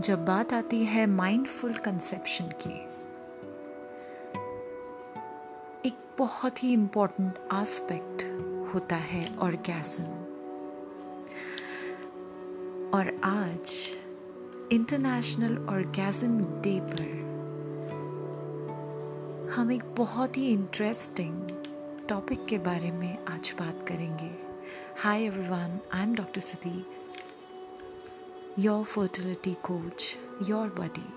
जब बात आती है माइंडफुल कंसेप्शन की, एक बहुत ही इम्पोर्टेंट एस्पेक्ट होता है ऑर्गेजम और आज इंटरनेशनल ऑर्गेजम डे पर हम एक बहुत ही इंटरेस्टिंग टॉपिक के बारे में आज बात करेंगे. Hi everyone I am doctor Sudhi your fertility coach, your body.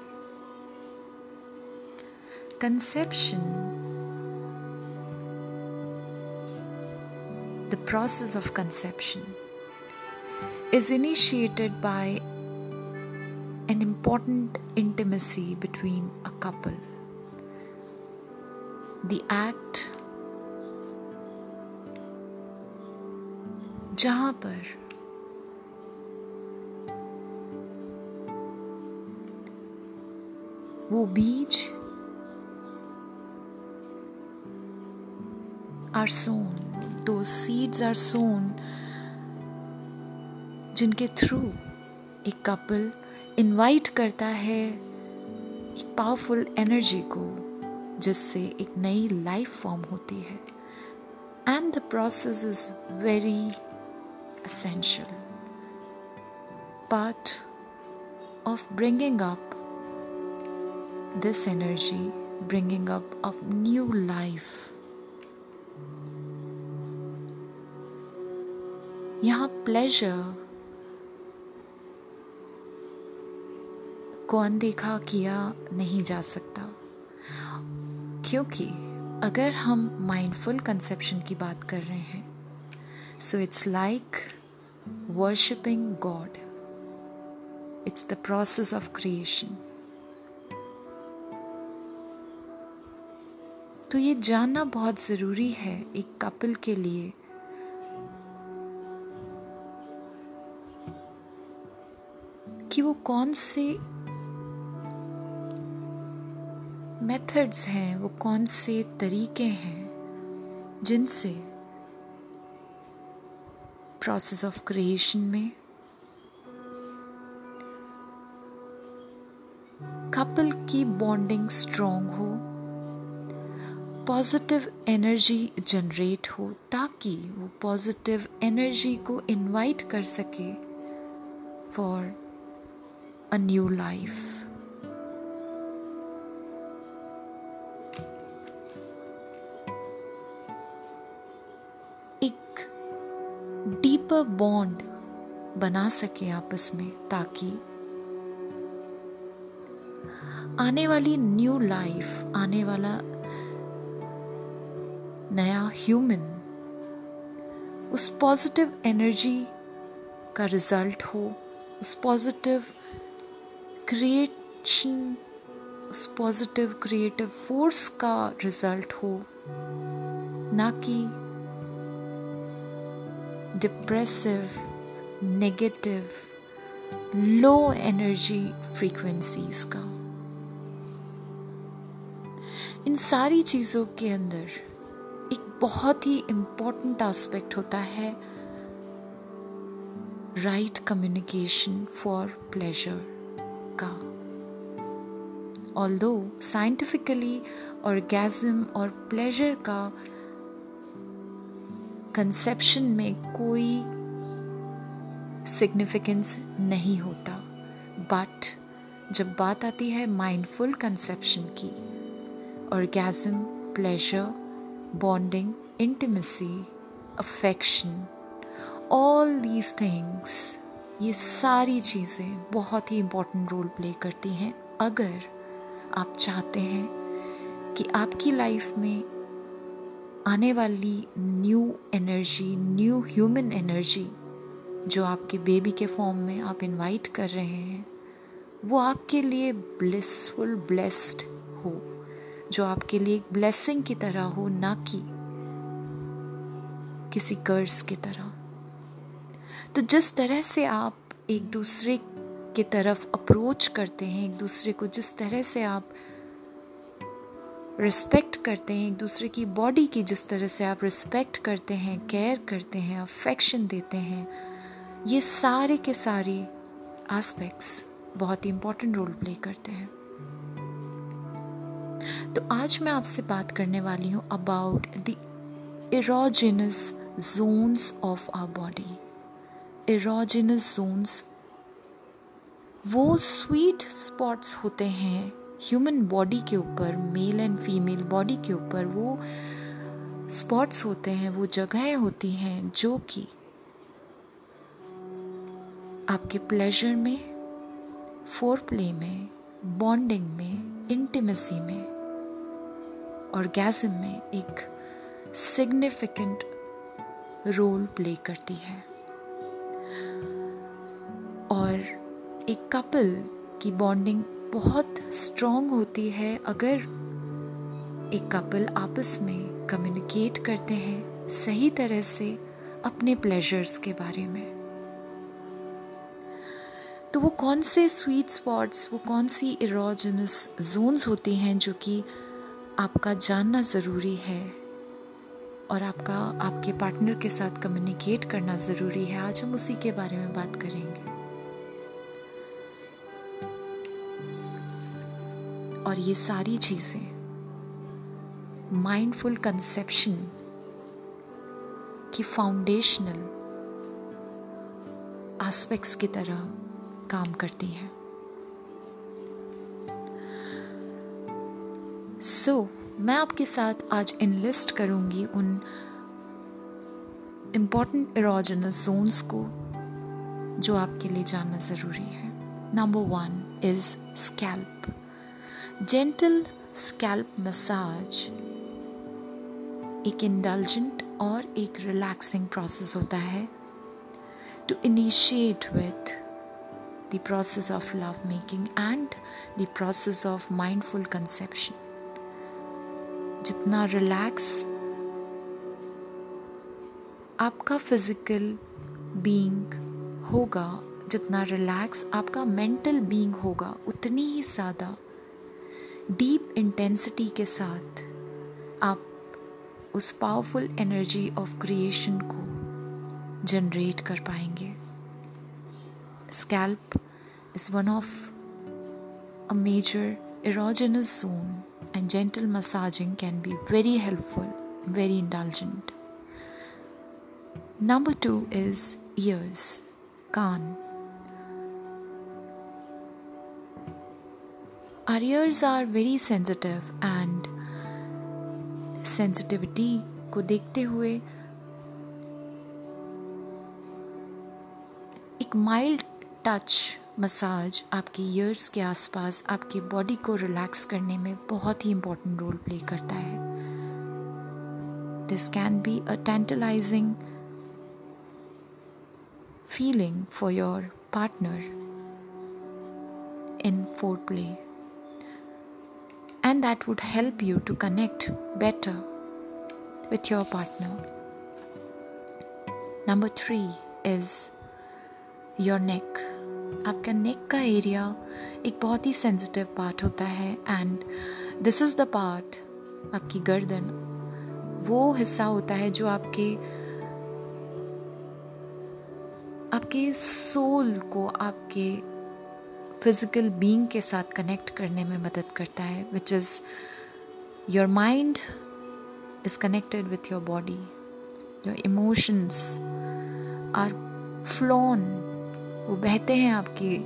Conception, the process of conception, is initiated by an important intimacy between a couple. The act जहाँ पर वो बीज आर सोन दो सीड्स आर सोन जिनके through एक couple invite करता है एक powerful energy को, जिससे एक नई लाइफ फॉर्म होती है। And the process is very essential part of bringing up this energy bringing up of new life. यहाँ प्लेजर को अनदेखा किया नहीं जा सकता। क्योंकि अगर हम माइंडफुल कंसेप्शन की बात कर रहे हैं so it's like worshipping God it's the process of creation तो ये जानना बहुत ज़रूरी है एक कपल के लिए। कि वो कौन से मेथड्स हैं, वो कौन से तरीके हैं जिनसे प्रोसेस ऑफ़ क्रिएशन में कपल की बॉन्डिंग स्ट्रॉन्ग हो। पॉजिटिव एनर्जी जनरेट हो ताकि वो पॉजिटिव एनर्जी को इनवाइट कर सके फॉर अ न्यू लाइफ एक डीपर बॉन्ड बना सके आपस में ताकि आने वाली न्यू लाइफ आने वाला नया ह्यूमन उस पॉजिटिव एनर्जी का रिज़ल्ट हो, उस पॉजिटिव क्रिएशन उस पॉजिटिव क्रिएटिव फोर्स का रिज़ल्ट हो, ना कि depressive negative low energy frequencies का। इन सारी चीज़ों के अंदर बहुत ही इम्पोर्टेंट एस्पेक्ट होता है राइट कम्युनिकेशन फॉर प्लेजर का। ऑल दो साइंटिफिकली ऑर्गेजम और प्लेजर का कंसेप्शन में कोई सिग्निफिकेंस नहीं होता। बट जब बात आती है माइंडफुल कंसेप्शन की orgasm pleasure bonding, intimacy, affection, all these things ये सारी चीज़ें बहुत ही इम्पोर्टेंट रोल प्ले करती हैं। अगर आप चाहते हैं कि आपकी लाइफ में आने वाली new energy new human energy जो आपके बेबी के फॉर्म में आप इनवाइट कर रहे हैं वो आपके लिए ब्लिसफुल ब्लेस्ड जो आपके लिए एक ब्लेसिंग की तरह हो, ना कि किसी कर्ज की तरह। तो जिस तरह से आप एक दूसरे की तरफ़ अप्रोच करते हैं, एक दूसरे को जिस तरह से आप रिस्पेक्ट करते हैं, एक दूसरे की बॉडी की जिस तरह से आप रिस्पेक्ट करते हैं केयर करते हैं अफेक्शन देते हैं, ये सारे के सारे एस्पेक्ट्स बहुत ही इंपॉर्टेंट रोल प्ले करते हैं। तो आज मैं आपसे बात करने वाली हूँ about the erogenous zones of our body erogenous zones वो स्वीट स्पॉट्स होते हैं ह्यूमन बॉडी के ऊपर मेल एंड फीमेल बॉडी के ऊपर, वो स्पॉट्स होते हैं, वो जगहें होती हैं जो कि आपके प्लेजर में फोर प्ले में बॉन्डिंग में इंटीमेसी में और गैजम में एक सिग्निफिकेंट रोल प्ले करती है। और एक कपल की बॉन्डिंग बहुत स्ट्रॉन्ग होती है अगर एक कपल आपस में कम्युनिकेट करते हैं सही तरह से अपने प्लेजर्स के बारे में। तो वो कौन से स्वीट स्पॉट्स वो कौन सी इरोजनस जोन्स होती हैं जो कि आपका जानना ज़रूरी है और आपका, आपके पार्टनर के साथ कम्युनिकेट करना ज़रूरी है। आज हम उसी के बारे में बात करेंगे। और ये सारी चीज़ें माइंडफुल कंसेप्शन की फाउंडेशनल एस्पेक्ट्स की तरह काम करती हैं। सो so, मैं आपके साथ आज इनलिस्ट करूँगी उन इंपॉर्टेंट इरोजनस जोन्स को जो आपके लिए जानना ज़रूरी है। Number one is scalp gentle scalp massage एक इंडल्जेंट और एक रिलैक्सिंग प्रोसेस होता है। To initiate with the process of love making and the process of mindful conception. जितना रिलैक्स आपका फ़िज़िकल बीइंग होगा जितना रिलैक्स आपका मेंटल बीइंग होगा उतनी ही ज़्यादा डीप इंटेंसिटी के साथ आप उस पावरफुल एनर्जी ऑफ़ क्रिएशन को जनरेट कर पाएँगे। Scalp is one of a major erogenous zone and gentle massaging can be very helpful, very indulgent. Number two is ears, kan. Our ears are very sensitive and sensitivity को देखते हुए एक mild touch massage आपके ears के आसपास आपकी body को relax करने में बहुत ही इंपॉर्टेंट रोल प्ले करता है this can be a tantalising feeling for your partner in foreplay and that would help you to connect better with your partner. Number three is your neck. आपका neck का area एक बहुत ही sensitive part होता है and this is the part आपकी गर्दन, वो हिस्सा होता है जो आपके आपके सोल को आपके फ़िज़िकल बीइंग के साथ कनेक्ट करने में मदद करता है which is your mind is connected with your body your emotions are flown वो बहते हैं आपके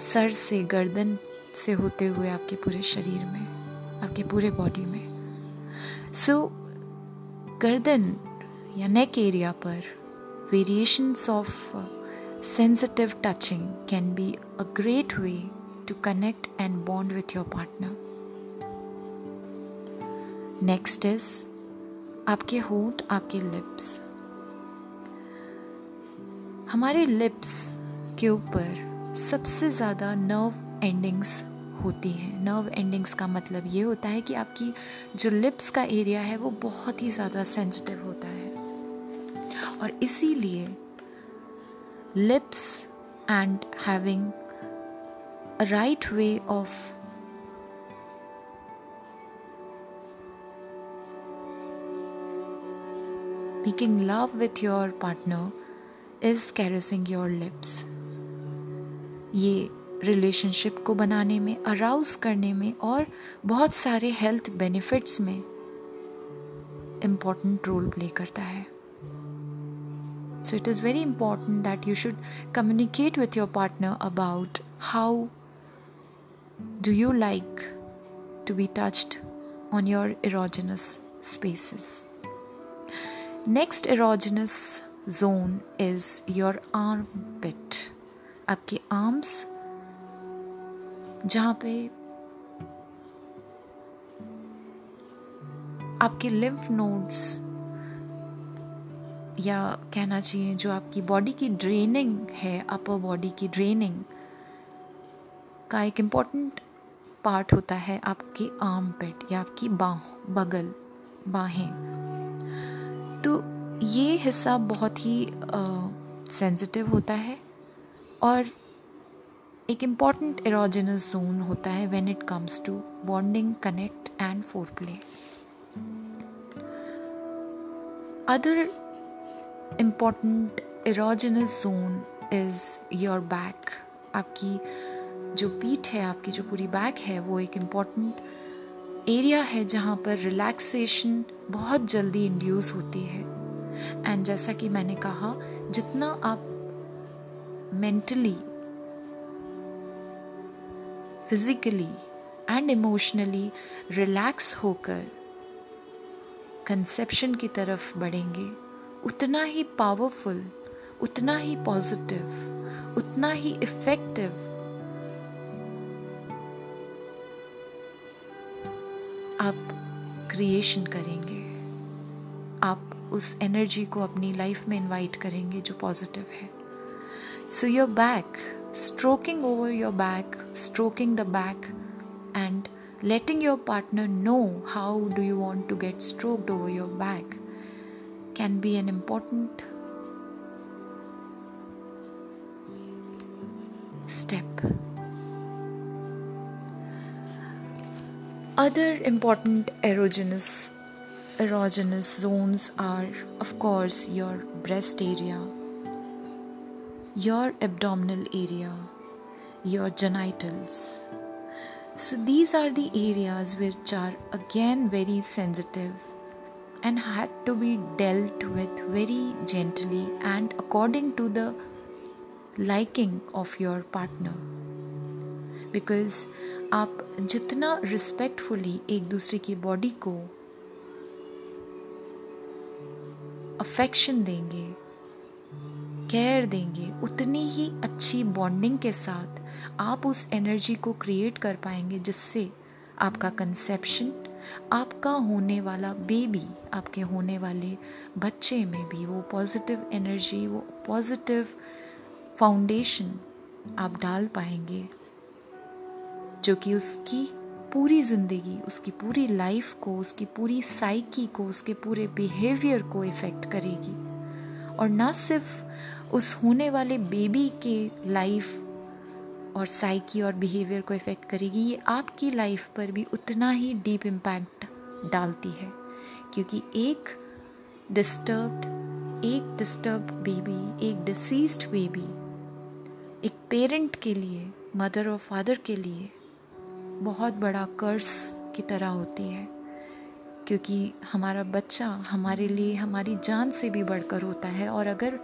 सर से गर्दन से होते हुए आपके पूरे शरीर में आपके पूरे बॉडी में। सो so, गर्दन या नेक एरिया पर variations of sensitive touching can be a great way to connect and bond with your partner next is आपके होठ आपके लिप्स हमारे लिप्स के ऊपर सबसे ज़्यादा नर्व एंडिंग्स होती हैं नर्व एंडिंग्स का मतलब ये होता है कि आपकी जो लिप्स का एरिया है, वो बहुत ही ज़्यादा सेंसिटिव होता है और इसीलिए lips and having right way of making love with your partner is caressing your lips. ये रिलेशनशिप को बनाने में अराउज करने में और बहुत सारे हेल्थ बेनिफिट्स में इंपॉर्टेंट रोल प्ले करता है। So it is very important that you should communicate with your partner about how do you like to be touched on your erogenous spaces next erogenous zone is your armpit आपके arms जहाँ पे आपके lymph nodes या कहना चाहिए जो आपकी body की ड्रेनिंग है अपर बॉडी की ड्रेनिंग का एक इंपॉर्टेंट पार्ट होता है आपके आर्म पेट या आपकी बाह, बगल, बाहें। तो ये हिस्सा बहुत ही सेंसिटिव होता है। और एक इंपॉर्टेंट एरोजिनस जोन होता है when it comes to bonding connect and foreplay other important erogenous zone is your back आपकी जो पीठ है, आपकी जो पूरी बैक है, वो एक इंपॉर्टेंट एरिया है जहाँ पर रिलैक्सेशन बहुत जल्दी इंड्यूस होती है। एंड जैसा कि मैंने कहा, जितना आप mentally physically and emotionally relax होकर कंसेप्शन की तरफ़ बढ़ेंगे। उतना ही पावरफुल उतना ही पॉजिटिव उतना ही इफ़ेक्टिव आप क्रिएशन करेंगे। आप उस एनर्जी को अपनी लाइफ में इनवाइट करेंगे जो पॉजिटिव है। So, your back, stroking over your back, stroking the back, and letting your partner know how do you want to get stroked over your back can be an important step. Other important erogenous erogenous zones are of course your breast area your abdominal area, your genitals. So, these are the areas which are again very sensitive and had to be dealt with very gently and according to the liking of your partner. Because आप जितना respectfully एक दूसरे की body को affection देंगे care देंगे, उतनी ही अच्छी बॉन्डिंग के साथ आप उस एनर्जी को क्रिएट कर पाएँगे जिससे आपका कंसेप्शन आपका होने वाला बेबी आपके होने वाले बच्चे में भी वो पॉजिटिव एनर्जी वो पॉजिटिव फाउंडेशन आप डाल पाएँगे, जो कि उसकी पूरी ज़िंदगी, उसकी पूरी लाइफ को, उसकी पूरी साइकी को, उसके पूरे बिहेवियर को इफ़ेक्ट करेगी। और ना सिर्फ़ उस होने वाले बेबी के लाइफ और साइकी और बिहेवियर को इफ़ेक्ट करेगी, ये आपकी लाइफ पर भी उतना ही डीप इम्पैक्ट डालती है। क्योंकि एक डिस्टर्ब्ड एक डिस्टर्ब बेबी एक डिसीज्ड बेबी एक पेरेंट के लिए मदर और फादर के लिए बहुत बड़ा कर्स की तरह होती है। क्योंकि हमारा बच्चा हमारे लिए हमारी जान से भी बढ़कर होता है और अगर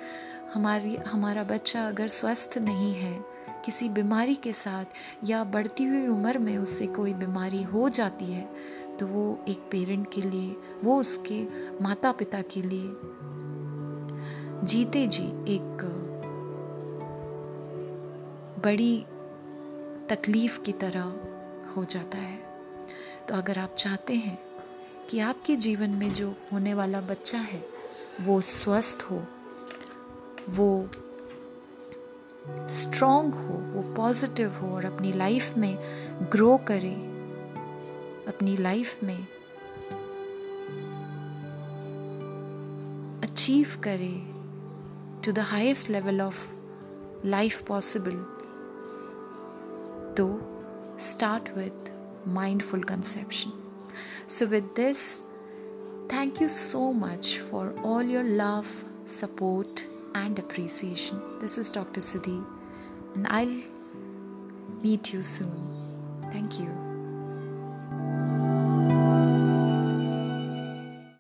हमारी हमारा बच्चा अगर स्वस्थ नहीं है किसी बीमारी के साथ या बढ़ती हुई उम्र में उससे कोई बीमारी हो जाती है तो वो एक पेरेंट के लिए वो उसके माता पिता के लिए जीते जी एक बड़ी तकलीफ़ की तरह हो जाता है। तो अगर आप चाहते हैं कि आपके जीवन में जो होने वाला बच्चा है, वो स्वस्थ हो, वो स्ट्रॉन्ग हो, वो पॉजिटिव हो और अपनी लाइफ में ग्रो करे, अपनी लाइफ में अचीव करे to the highest level of life possible तो start with mindful conception So, with this, thank you so much for all your love, support, and appreciation. This is Dr. Siddhi, and I'll meet you soon. Thank you.